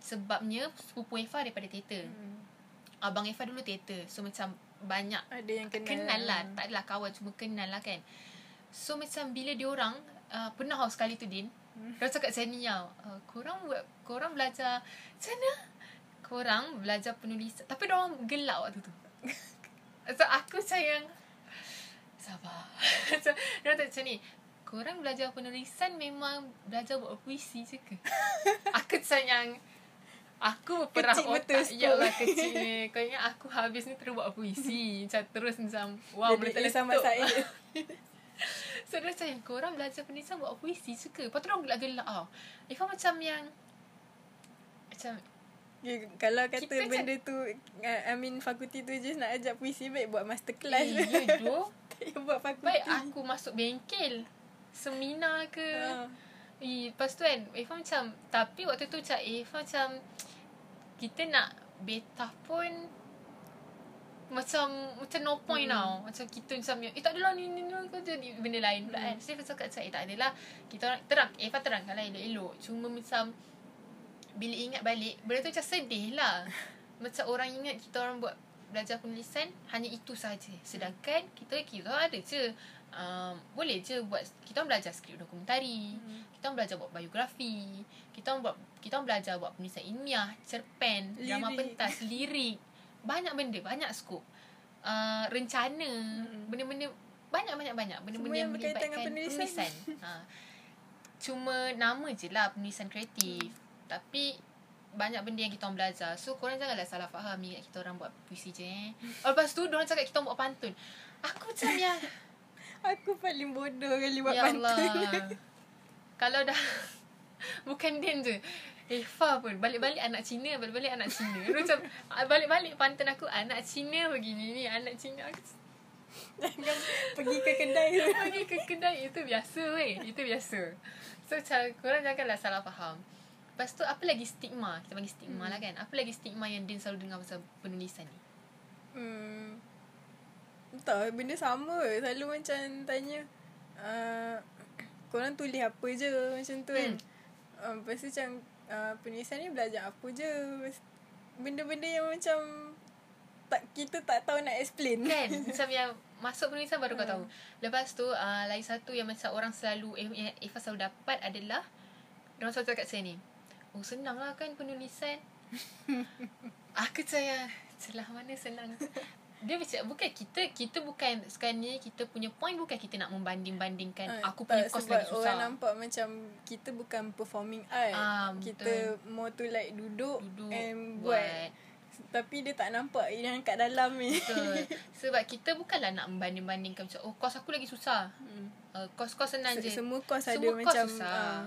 Sebabnya sepupu Eva daripada teater. Hmm. Abang Eva dulu teater. So macam banyak Ada yang kenal. kenal lah. Tak adalah kawan cuma kenal lah kan. So macam bila dia orang uh, pernah tau sekali tu Din. Hmm. Dia cakap saya ni tau. Uh, korang buat korang belajar macam mana? Korang belajar penulisan. Tapi dia orang gelak waktu tu. [laughs] so aku sayang sabar. [laughs] so dia orang tak macam ni. Korang belajar penulisan memang belajar buat puisi je ke? [laughs] aku sayang Aku pernah Kecil betul otak skop. Ya lah kecil Kau ingat aku habis ni terus buat puisi Macam terus macam Wow boleh terletup Isam Said. [laughs] So dia macam Korang belajar penulisan buat puisi suka Lepas tu orang gelak-gelak tau Ifah macam yang Macam Ya, kalau kata Kita benda tu uh, I mean fakulti tu just nak ajar puisi baik buat masterclass. Eh ya doh tak payah buat fakulti. Baik aku masuk bengkel Seminar ke Ha. Eh, lepas tu kan Ifah macam Tapi waktu tu macam Ifah macam Kita nak Beta pun Macam Macam no point Mm. tau. Macam kita macam Eh tak adalah ni ni ni Kau jadi benda lain pula Mm. kan So Ifah cakap macam Eh tak adalah. Kita orang Terang Ifah terangkan lah elok-elok. Cuma macam Bila ingat balik Benda tu macam sedih lah. [laughs] Macam orang ingat Kita orang buat Belajar penulisan Hanya itu saja. Sedangkan Kita kita ada je um, Boleh je buat Kita orang belajar skrip dokumentari. Hmm. kita orang belajar buat biografi. Kita orang buat kita orang belajar buat penulisan ilmiah cerpen drama Lirik. pentas lirik banyak benda banyak skop uh, rencana Mm-mm. benda-benda banyak banyak banyak benda-benda yang yang berkaitan dengan melibatkan penulisan. [laughs] ha. cuma nama je lah penulisan kreatif tapi banyak benda yang kita orang belajar So korang janganlah salah faham Ingat kita orang buat puisi je eh [laughs] Lepas tu Diorang cakap kita orang buat pantun Aku macam yang [laughs] Aku paling bodoh kali buat ya pantun. Allah. Kalau dah [laughs] bukan Din je. Eva pun balik-balik anak Cina, balik-balik anak Cina. Macam ah, balik-balik pantun aku anak Cina begini ni, anak Cina aku Jangan pergi ke kedai tu. [laughs] pergi ke kedai itu biasa weh. Itu biasa. So macam korang janganlah salah faham. Lepas tu apa lagi stigma? Kita bagi stigma Hmm. lah kan. Apa lagi stigma yang Din selalu dengar pasal penulisan ni? Hmm. Entah, benda sama. Selalu macam tanya, uh, korang tulis apa je macam tu kan. Hmm. Um, lepas tu macam, uh, penulisan ni belajar apa je. Benda-benda yang macam, tak kita tak tahu nak explain. Kan [laughs] Macam yang Masuk penulisan baru kau Hmm. tahu Lepas tu uh, Lain satu yang macam Orang selalu eh, yang Eva selalu dapat adalah Diorang selalu cakap saya ni Oh senang lah kan penulisan [laughs] Aku saya Celah mana senang Dia macam Bukan kita Kita bukan Sekarang ni Kita punya point Bukan kita nak membanding-bandingkan Ah, Aku punya tak, course lagi susah orang nampak macam kita bukan performing art. Ah, kita more to like duduk, Duduk and buat. Tapi dia tak nampak yang kat dalam ni. Betul [laughs] Sebab kita bukanlah nak membanding-bandingkan Macam oh course aku lagi susah Hmm. uh, Course-course senang Se- je Semua course ada Semua course macam susah. ah,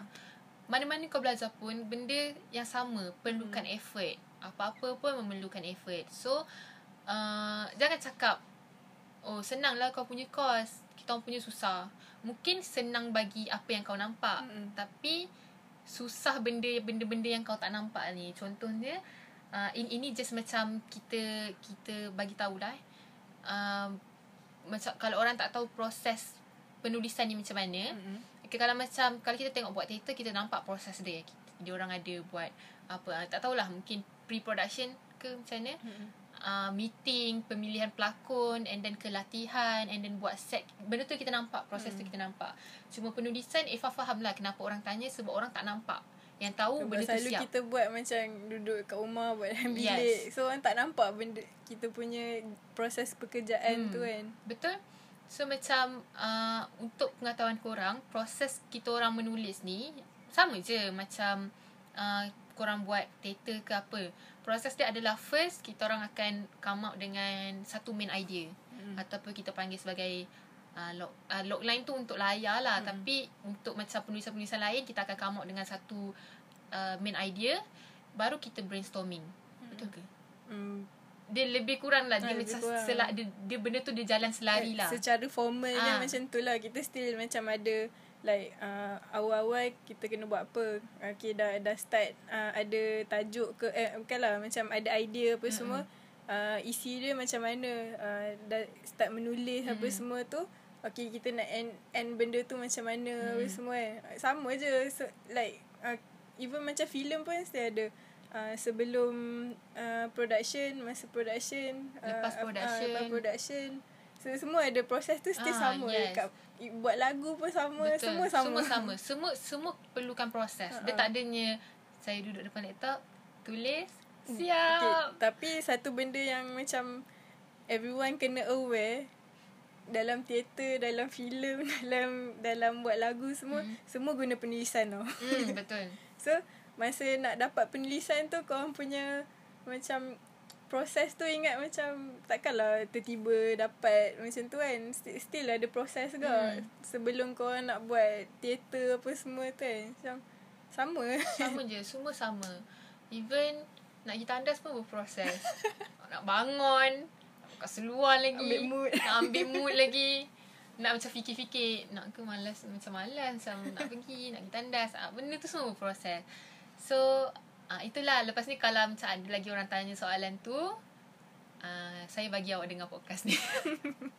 Mana-mana kau belajar pun benda yang sama perlukan Hmm. effort. Apa-apa pun memerlukan effort. So uh, jangan cakap oh senanglah kau punya course, kita orang punya susah. Mungkin senang bagi apa yang kau nampak, Mm-mm. tapi susah benda benda-benda yang kau tak nampak ni. Contohnya uh, ini, ini just macam kita kita bagi tahulah eh. Um, macam kalau orang tak tahu proses penulisan ni macam mana, mm-mm. Okay, kalau macam kalau kita tengok buat teater kita nampak proses dia. Dia orang ada buat apa ah, tak tahulah mungkin pre-production ke macam mana. Mm-mm. Uh, meeting, pemilihan pelakon and then ke latihan and then buat set. Benda tu kita nampak, proses tu Hmm. kita nampak. Cuma penulisan Eva faham lah kenapa orang tanya sebab orang tak nampak. Yang tahu Sebab benda tu selalu siap. kita buat macam duduk kat rumah buat dalam Yes. bilik. So orang tak nampak benda kita punya proses pekerjaan Hmm. tu kan. Betul? So macam uh, untuk pengetahuan korang, proses kita orang menulis ni sama je macam uh, korang buat teater ke apa. Proses dia adalah first kita orang akan come out dengan satu main idea Hmm. ataupun kita panggil sebagai uh, log, uh, logline tu untuk layar lah Hmm. tapi untuk macam penulisan-penulisan lain kita akan come out dengan satu uh, main idea baru kita brainstorming. Betul ke? Hmm. Dia lebih kurang lah dia lebih macam kurang. selak dia, dia benda tu dia jalan selari lah. Secara formalnya Ah. macam tu lah. Kita still macam ada like uh, awal-awal kita kena buat apa okay dah dah start uh, ada tajuk ke eh bukanlah macam ada idea apa mm-hmm. semua uh, isi dia macam mana uh, dah start menulis mm-hmm. apa semua tu okay kita nak end, end benda tu macam mana mm-hmm. apa semua kan sama je so, like uh, even macam filem pun mesti ada uh, sebelum uh, production masa production lepas uh, production uh, lepas production so, semua ada proses tu still Ah, sama yes. dekat buat lagu pun sama Betul. semua sama Semua sama. Semua semua perlukan proses. Dia Ha-ha. tak adanya saya duduk depan laptop, tulis, Hmm, siap. Okay, tapi satu benda yang macam everyone kena aware dalam teater, dalam filem, [laughs] dalam dalam buat lagu semua, Hmm. semua guna penulisan tau. Hmm, [laughs] betul. So, masa nak dapat penulisan tu korang punya macam proses tu ingat macam takkanlah tiba-tiba dapat macam tu kan. Still, still ada proses juga. Hmm. Sebelum korang nak buat teater apa semua tu kan. Macam sama. Sama je, semua sama. Even nak pergi tandas pun berproses. [laughs] nak bangun, nak buka seluar lagi. Ambil mood. Nak ambil mood lagi. Nak macam fikir-fikir, nak ke malas, macam malas, macam nak pergi, nak pergi tandas. Ah, benda tu semua berproses. So, ah, itulah. Lepas ni kalau macam ada lagi orang tanya soalan tu, ah, saya bagi awak dengar podcast ni.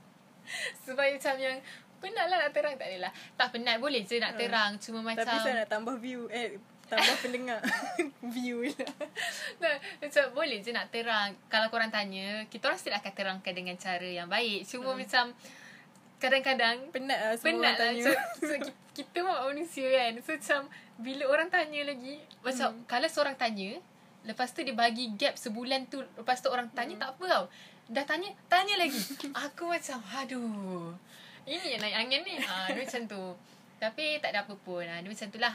[laughs] Supaya macam yang penat lah nak terang. Tak adalah. Tak penat. Boleh je nak Hmm. terang. Cuma macam... Tapi saya nak tambah view. Eh, tambah pendengar. [laughs] view lah. [laughs] Nah, macam boleh je nak terang. Kalau korang tanya, kita orang still akan terangkan dengan cara yang baik. Cuma hmm. macam kadang-kadang Penat lah semua penat orang lah. tanya. So, so ki- kita pun manusia kan. So macam bila orang tanya lagi, macam hmm. kalau seorang tanya, lepas tu dia bagi gap sebulan tu, lepas tu orang tanya hmm. tak apa tau. Dah tanya, tanya lagi. Aku macam, aduh. Ini yang naik angin ni. Ha, dia macam tu. Tapi tak ada apa pun. Ha, dia macam tu lah.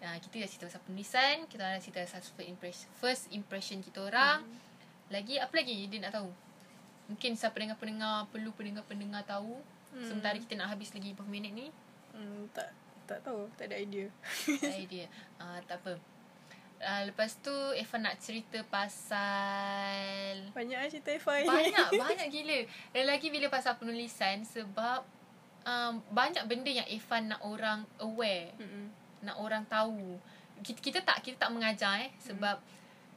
Ha, kita dah cerita pasal penulisan. Kita dah cerita pasal first impression, first impression kita orang. Hmm. Lagi, apa lagi dia nak tahu? Mungkin siapa pendengar-pendengar, perlu pendengar-pendengar tahu. Hmm. Sementara kita nak habis lagi berapa minit ni. Hmm, tak tak tahu. Tak ada idea. Tak idea. Uh, tak apa. Uh, lepas tu Eva nak cerita pasal Banyak lah cerita Ifai. banyak [laughs] banyak gila. Dan lagi bila pasal penulisan sebab um, banyak benda yang Eva nak orang aware, Mm-mm. nak orang tahu. Kita, kita tak kita tak mengajar eh sebab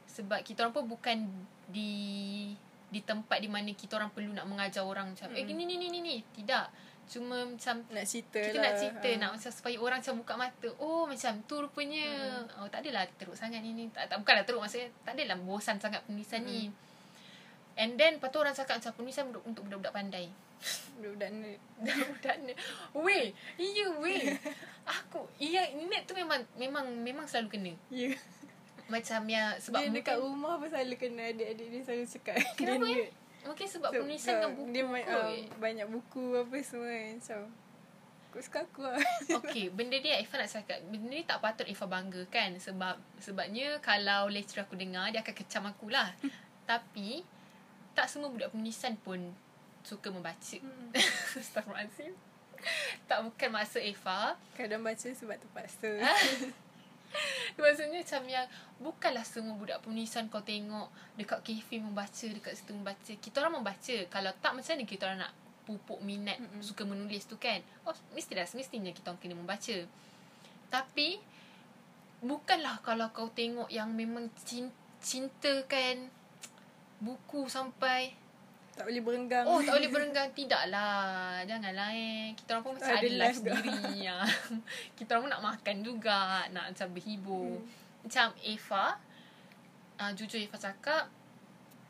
sebab kita orang pun bukan di di tempat di mana kita orang perlu nak mengajar orang macam eh Mm. ni ni ni ni ni tidak cuma macam Nak cerita kita lah. nak cerita Ah. nak macam supaya orang macam buka mata oh macam tu rupanya hmm. oh tak adalah teruk sangat ni ni tak, tak bukanlah teruk maksudnya tak adalah bosan sangat penulisan hmm. ni and then lepas tu orang cakap macam penulisan untuk, untuk budak-budak pandai [laughs] Budak-budak ni. budak ni weh iya weh [laughs] aku iya net tu memang memang memang selalu kena Ya. Macam yang sebab Dia dekat rumah pun selalu kena adik-adik dia selalu cakap. Kenapa dia, eh? mungkin sebab So, penulisan dengan buku Dia main, kot. uh, banyak buku apa semua kan. Macam. Aku suka aku lah. [laughs] Okay, benda dia Ifah nak cakap Benda ni tak patut Ifah banggakan Sebab Sebabnya Kalau lecturer aku dengar Dia akan kecam aku lah [laughs] Tapi Tak semua budak penulisan pun Suka membaca Hmm. [laughs] Astaghfirullahaladzim Tak bukan maksud Ifah Kadang baca sebab terpaksa. [laughs] Maksudnya macam yang Bukanlah semua budak penulisan Kau tengok Dekat kafe membaca Dekat situ membaca. Kita orang membaca. Kalau tak macam mana kita orang nak Pupuk minat Mm-mm. Suka menulis tu kan? Oh mestilah Semestinya kita orang kena membaca. Tapi Bukanlah kalau kau tengok Yang memang cin- cintakan Buku sampai tak boleh berenggang. Oh tak boleh [laughs] berenggang. Tidak lah Janganlah eh. Kita orang pun macam Ada ada life sendiri. [laughs] ya. Kita orang pun nak makan juga. Nak macam berhibur. Hmm. Macam Eva uh, Jujur Eva cakap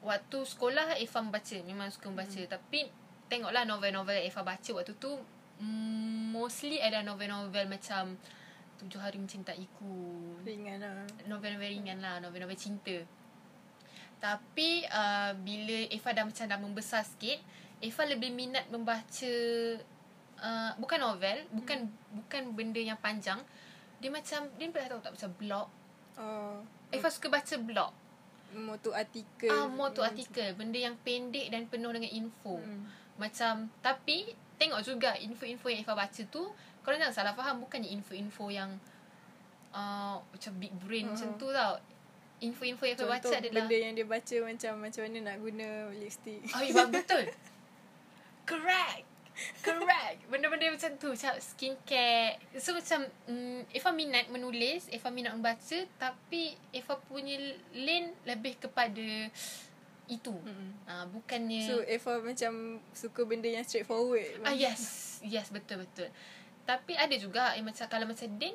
Waktu sekolah Eva membaca. Memang suka membaca. Hmm. Tapi Tengoklah novel-novel Eva baca Waktu tu mm, Mostly ada novel-novel macam Tujuh Hari Mencintaiku Ringan lah. Novel-novel ringan lah. Novel-novel cinta Tapi uh, Bila Eva dah macam dah membesar sikit Eva lebih minat membaca uh, Bukan novel Bukan Bukan benda yang panjang Dia macam Dia pernah tahu tak Macam blog Oh. Eva suka baca blog Motu artikel. Ah, More tu artikel Benda yang pendek Dan penuh dengan info Hmm. Macam Tapi Tengok juga Info-info yang Eva baca tu Korang jangan salah faham Bukannya info-info yang uh, Macam big brain Uh-huh. Macam tu tau Info-info yang Eva baca Contoh adalah benda yang dia baca macam macam mana nak guna lipstick. Oh, iya betul. [laughs] Correct. Correct. Benda-benda macam tu. Macam skincare. So macam mm, Eva minat menulis. Eva minat membaca. Tapi Eva punya lane lebih kepada itu. Mm-mm. Uh, bukannya. So Eva macam suka benda yang straightforward. ah yes. Yes betul-betul. Tapi ada juga yang macam kalau macam Din.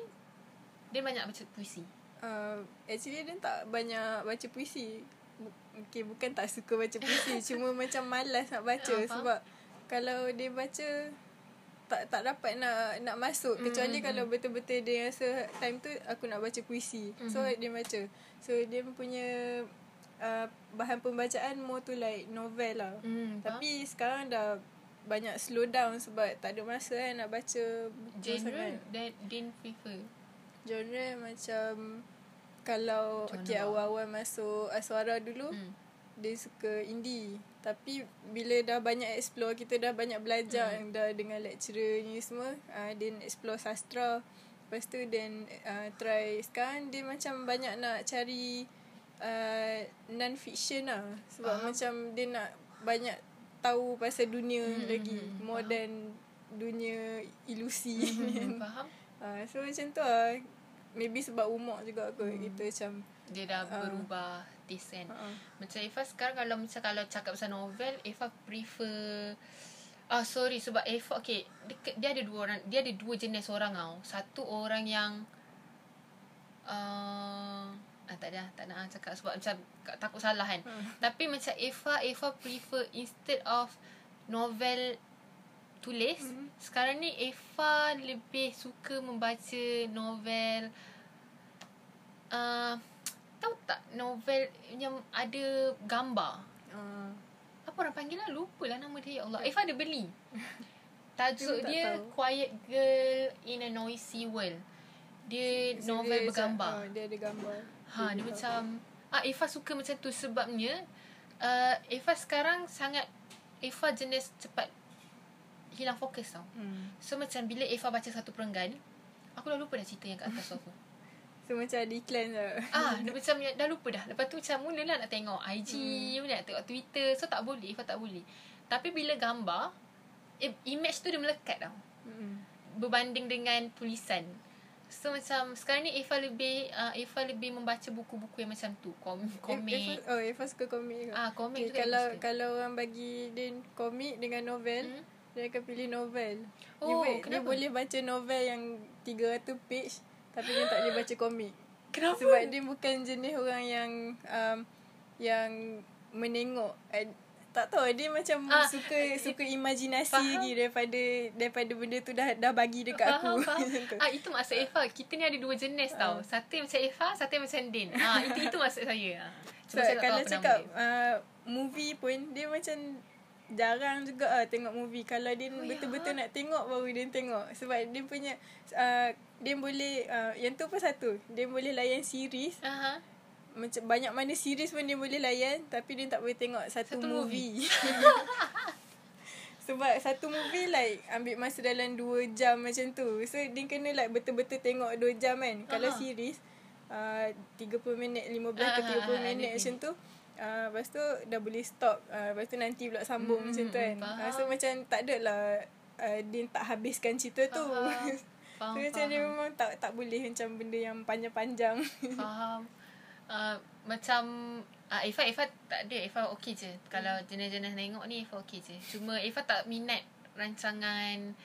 Dia banyak baca puisi. Uh, actually dia tak banyak baca puisi. Okay, bukan tak suka baca puisi. [laughs] cuma macam malas nak baca. Faham. sebab kalau dia baca tak tak dapat nak nak masuk Mm, kecuali mm, kalau betul-betul dia rasa time tu aku nak baca puisi. So Mhm. dia baca. So dia punya uh, bahan pembacaan more tu like novel lah. Hmm, Tapi sekarang dah banyak slow down sebab tak ada masa kan nak baca buku genre sangat. that Din prefer. Genre macam kalau Macam okay, awal-awal masuk Aswara dulu Hmm. dia suka indie. Tapi bila dah banyak explore kita dah banyak belajar Hmm. hmm. dah dengan lecturer ni semua uh, then explore sastra. Lepas tu then uh, try sekarang dia macam banyak nak cari uh, non-fiction lah. Sebab Faham. macam dia nak banyak tahu pasal dunia Hmm, lagi. hmm, More faham. than dunia ilusi. Hmm, [laughs] faham? Uh, so macam tu lah. Maybe sebab umur juga kot Hmm. kita macam Dia dah Ah. berubah taste kan. uh, Macam Eva sekarang kalau macam kalau cakap pasal novel, Eva prefer Ah sorry sebab Eva okay dia, dia ada dua orang dia ada dua jenis orang tau. Satu orang yang uh, ah tak ada tak nak cakap sebab macam takut salah kan. Hmm. Tapi macam Eva Eva prefer instead of novel tulis, Mhm. sekarang ni Eva lebih suka membaca novel uh, tahu tak novel yang ada gambar. uh, Apa orang panggil lah? Lupa lah nama dia Ya Allah. Eva ada beli [laughs] Tajuk dia tahu. Quiet Girl in a Noisy World. Dia so novel dia bergambar. uh, dia ada gambar. Ha dia macam ah Eva suka macam tu sebabnya uh, Eva sekarang sangat Eva jenis cepat hilang fokus tau. Hmm. So macam bila Eva baca satu perenggan, aku dah lupa dah cerita yang kat atas tu apa. [laughs] So macam ada iklan lah. ah, [laughs] dia macam dah lupa dah. Lepas tu macam mulalah nak tengok IG, hmm. nak tengok Twitter. So tak boleh, Eva tak boleh. Tapi bila gambar, eh, image tu dia melekat tau. Hmm. Berbanding dengan tulisan. So macam sekarang ni Eva lebih uh, Eva lebih membaca buku-buku yang macam tu, kom komik. Eva, oh, Eva suka komik ke? Ah, komik okay, kalau kalau orang bagi dia komik dengan novel, Hmm. Dia akan pilih novel. Oh, dia, dia kenapa? boleh baca novel yang 300 page tapi dia tak boleh baca komik. Kenapa? Sebab dia bukan jenis orang yang um, yang menengok uh, tak tahu dia macam Ah, suka suka imajinasi faham. lagi daripada daripada benda tu dah dah bagi dekat Faham, aku. faham. [laughs] Ah itu maksud Eva. Kita ni ada dua jenis tau. Satu yang macam Eva, satu yang macam Din. Ah itu itu maksud saya. Ah. So, Cuma saya tak tahu kalau cakap dia. uh, movie pun dia macam jarang juga ah tengok movie. Kalau dia Oh, ya? betul-betul nak tengok baru dia tengok. Sebab dia punya uh, dia boleh uh, yang tu pun satu. Dia boleh layan series. Aha. Macam banyak mana series pun dia boleh layan tapi dia tak boleh tengok satu, Satu movie. [laughs] Sebab satu movie like ambil masa dalam 2 jam macam tu. So dia kena like betul-betul tengok 2 jam kan. Kalau Aha. series uh, 30 minit, 15 ke Ah, 30 ah, ah, minit ada macam tu. Uh, lepas tu dah boleh stop. Uh, lepas tu nanti pula sambung Hmm, macam tu kan. faham. Uh, so macam tak ada lah uh, dia tak habiskan cerita tu. Faham. [laughs] so Faham, macam dia memang tak tak boleh macam benda yang panjang-panjang. [laughs] Faham. Uh, macam uh, Eva Eva tak ada Eva okey je. Kalau jenis-jenis tengok ni Eva okey je. Cuma Eva tak minat rancangan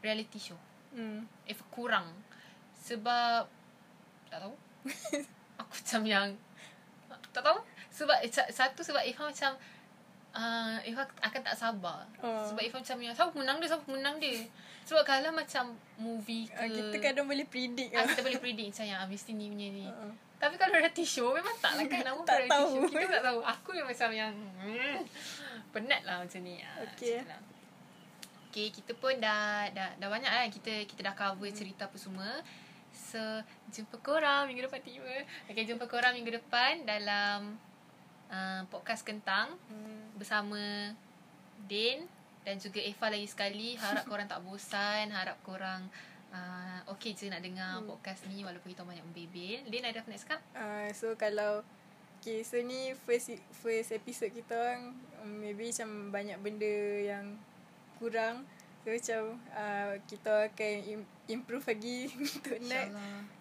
reality show. hmm. Eva kurang. Sebab tak tahu. [laughs] Aku macam yang tak tahu. Sebab sa- satu sebab Eva macam uh, Eva akan tak sabar. Oh. Sebab Eva macam yang siapa menang dia, siapa menang dia. Sebab kalau macam movie ke Uh, kita kadang boleh predict ah, lah. kita boleh predict macam yang ah, mesti ni punya ni. Uh-uh. Tapi kalau reality show memang tak lah kan [laughs] nama Tak reality tahu. show. Kita tak tahu. Aku yang macam yang hmm, penat lah macam ni. Ah, Okay. macam lah. Okay, kita pun dah dah, dah banyak kan kita kita dah cover cerita apa semua. So, jumpa korang minggu depan tiba. Okay, jumpa korang minggu depan dalam uh, podcast Kentang Hmm. bersama Din dan juga Eva lagi sekali. Harap korang tak bosan, harap korang uh, okay je nak dengar Hmm. podcast ni walaupun kita banyak membebel. Din ada apa nak cakap? Uh, so kalau Okay so ni first first episode kita orang um, Maybe macam banyak benda yang kurang So macam uh, kita akan im- improve lagi [laughs] untuk next.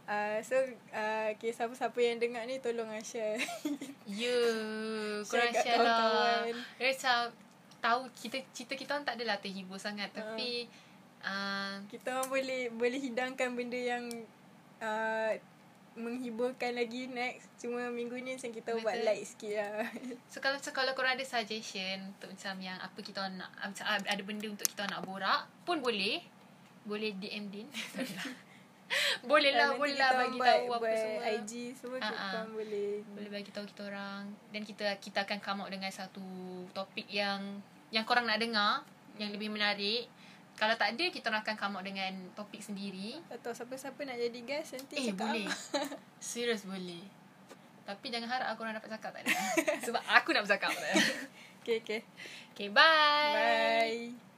Uh, so uh, okay, siapa-siapa yang dengar ni tolong ah share. [laughs] Ya, korang kat share lah. macam tahu kita cerita kita orang tak adalah terhibur sangat tapi uh, kita orang boleh boleh hidangkan benda yang uh, menghiburkan lagi next. Cuma minggu ni macam kita buat Betul. light sikit lah. [laughs] so kalau so, kalau korang ada suggestion untuk macam yang apa kita nak macam ada benda untuk kita nak borak pun boleh. Boleh DM Din. [laughs] [laughs] Boleh lah, Nanti boleh lah bagi buat- tahu apa buat semua. IG semua Ah, kita ah. orang boleh. boleh bagi tahu kita orang dan kita kita akan come out dengan satu topik yang yang korang nak dengar yang lebih menarik. Kalau tak ada kita orang akan come out dengan topik sendiri. Atau siapa-siapa nak jadi guest nanti Eh cakap boleh. [laughs] Serius boleh. Tapi jangan harap aku orang dapat cakap tak ada. [laughs] Sebab aku nak bercakap tak ada. Okay, okay. Okay, bye. Bye.